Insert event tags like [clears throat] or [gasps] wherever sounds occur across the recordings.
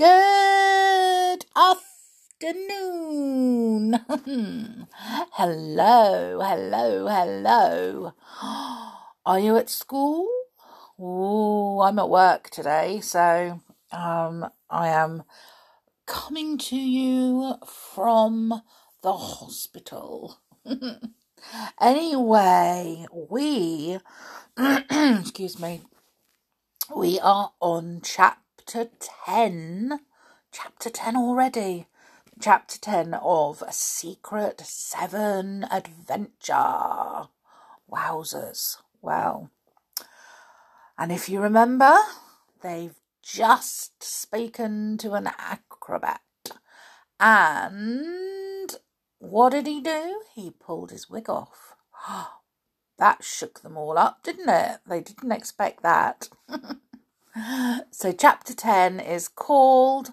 Good afternoon. [laughs] hello, hello, hello. Are you at school? Oh, I'm at work today, so um, I am coming to you from the hospital. [laughs] anyway, we, [clears throat] excuse me, we are on chapter chapter 10. Chapter 10 already. Chapter 10 of A Secret 7 Adventure. Wowzers. Well, and if you remember, they've just spoken to an acrobat. And what did he do? He pulled his wig off. [gasps] That shook them all up, didn't it? They didn't expect that. [laughs] So, chapter 10 is called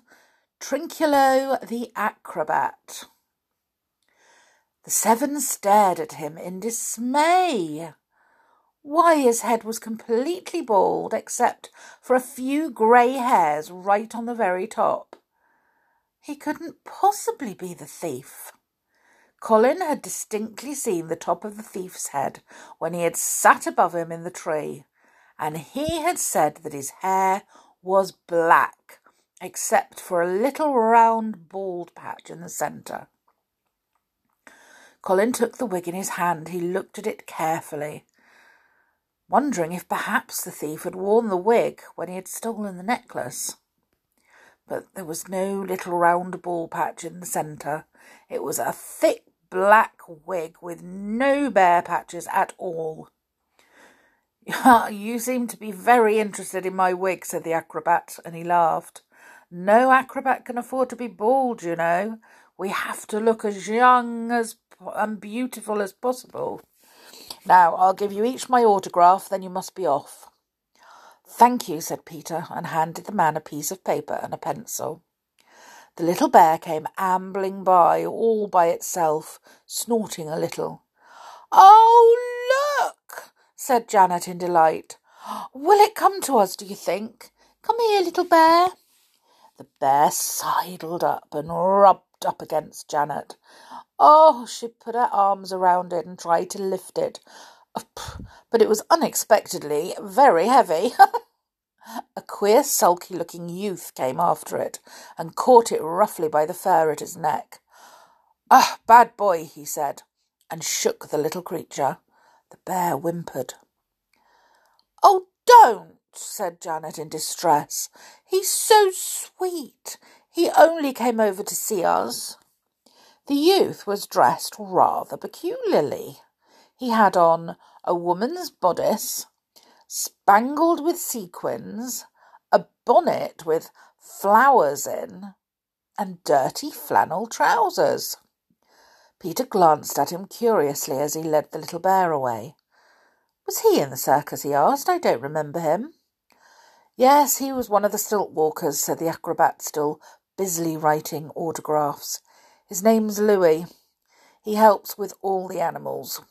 Trinculo the Acrobat. The seven stared at him in dismay. Why, his head was completely bald except for a few grey hairs right on the very top. He couldn't possibly be the thief. Colin had distinctly seen the top of the thief's head when he had sat above him in the tree and he had said that his hair was black, except for a little round bald patch in the centre. Colin took the wig in his hand. He looked at it carefully, wondering if perhaps the thief had worn the wig when he had stolen the necklace. But there was no little round bald patch in the centre. It was a thick black wig with no bare patches at all. [laughs] you seem to be very interested in my wig, said the acrobat, and he laughed. No acrobat can afford to be bald, you know. We have to look as young as and beautiful as possible. Now, I'll give you each my autograph, then you must be off. Thank you, said Peter, and handed the man a piece of paper and a pencil. The little bear came ambling by all by itself, snorting a little. Oh! Said Janet in delight. Will it come to us, do you think? Come here, little bear. The bear sidled up and rubbed up against Janet. Oh, she put her arms around it and tried to lift it, but it was unexpectedly very heavy. [laughs] A queer, sulky looking youth came after it and caught it roughly by the fur at its neck. Ah, bad boy, he said, and shook the little creature. The bear whimpered. Oh, don't, said Janet in distress. He's so sweet. He only came over to see us. The youth was dressed rather peculiarly. He had on a woman's bodice, spangled with sequins, a bonnet with flowers in, and dirty flannel trousers. Peter glanced at him curiously as he led the little bear away. Was he in the circus? he asked. I don't remember him. Yes, he was one of the stilt walkers, said the acrobat, still busily writing autographs. His name's Louis. He helps with all the animals.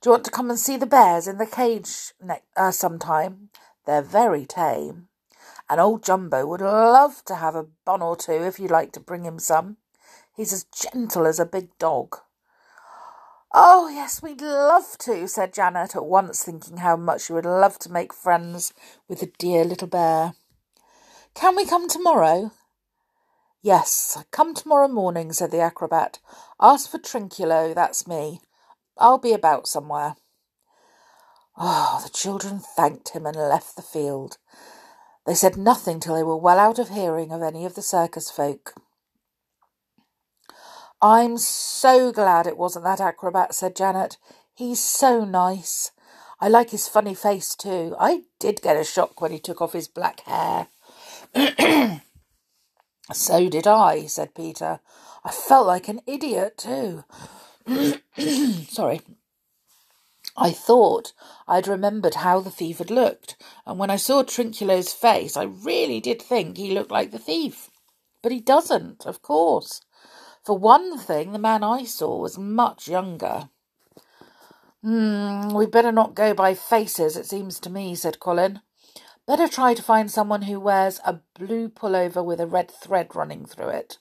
Do you want to come and see the bears in the cage ne- uh, sometime? They're very tame. And old Jumbo would love to have a bun or two if you'd like to bring him some. He's as gentle as a big dog. Oh, yes, we'd love to, said Janet, at once thinking how much she would love to make friends with the dear little bear. Can we come tomorrow? Yes, come tomorrow morning, said the acrobat. Ask for Trinculo, that's me. I'll be about somewhere. Oh, the children thanked him and left the field. They said nothing till they were well out of hearing of any of the circus folk. I'm so glad it wasn't that acrobat, said Janet. He's so nice. I like his funny face too. I did get a shock when he took off his black hair. [clears throat] so did I, said Peter. I felt like an idiot too. [clears throat] Sorry. I thought I'd remembered how the thief had looked, and when I saw Trinculo's face, I really did think he looked like the thief. But he doesn't, of course. For one thing, the man I saw was much younger. Hmm, we'd better not go by faces, it seems to me, said Colin. Better try to find someone who wears a blue pullover with a red thread running through it.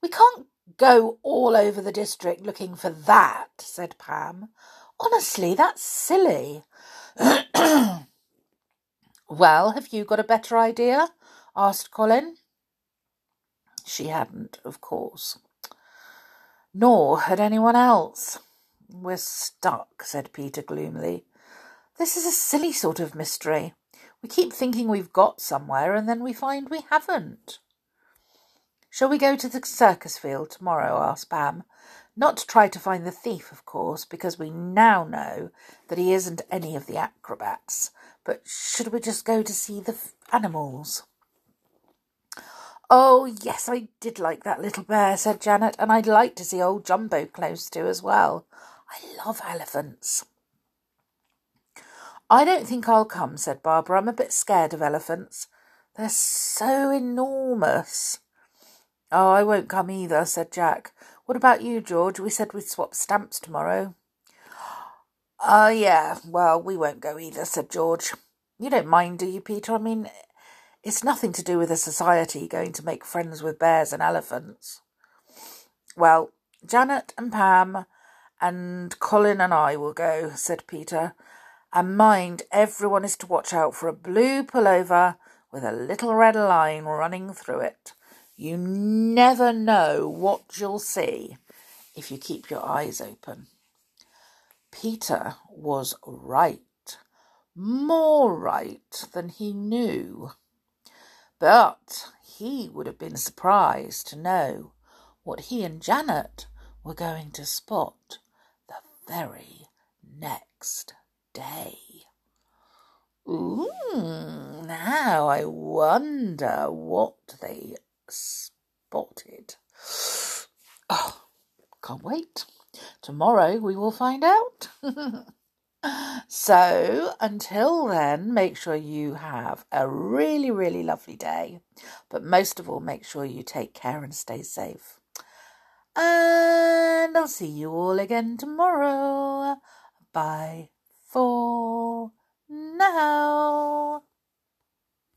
We can't go all over the district looking for that, said Pam. Honestly, that's silly. [clears throat] well, have you got a better idea? asked Colin. She hadn't, of course. Nor had anyone else. We're stuck, said Peter gloomily. This is a silly sort of mystery. We keep thinking we've got somewhere and then we find we haven't. Shall we go to the circus field tomorrow? asked Pam. Not to try to find the thief, of course, because we now know that he isn't any of the acrobats. But should we just go to see the f- animals? Oh, yes, I did like that little bear, said Janet, and I'd like to see old Jumbo close to as well. I love elephants. I don't think I'll come, said Barbara. I'm a bit scared of elephants. They're so enormous. Oh, I won't come either, said Jack. What about you, George? We said we'd swap stamps tomorrow. Oh, uh, yeah. Well, we won't go either, said George. You don't mind, do you, Peter? I mean, it's nothing to do with a society going to make friends with bears and elephants. Well, Janet and Pam and Colin and I will go, said Peter. And mind, everyone is to watch out for a blue pullover with a little red line running through it. You never know what you'll see if you keep your eyes open. Peter was right, more right than he knew. But he would have been surprised to know what he and Janet were going to spot the very next day. Ooh, now I wonder what they spotted. [sighs] Oh, can't wait. Tomorrow we will find out. [laughs] so until then, make sure you have a really, really lovely day. But most of all, make sure you take care and stay safe. And I'll see you all again tomorrow. Bye for now.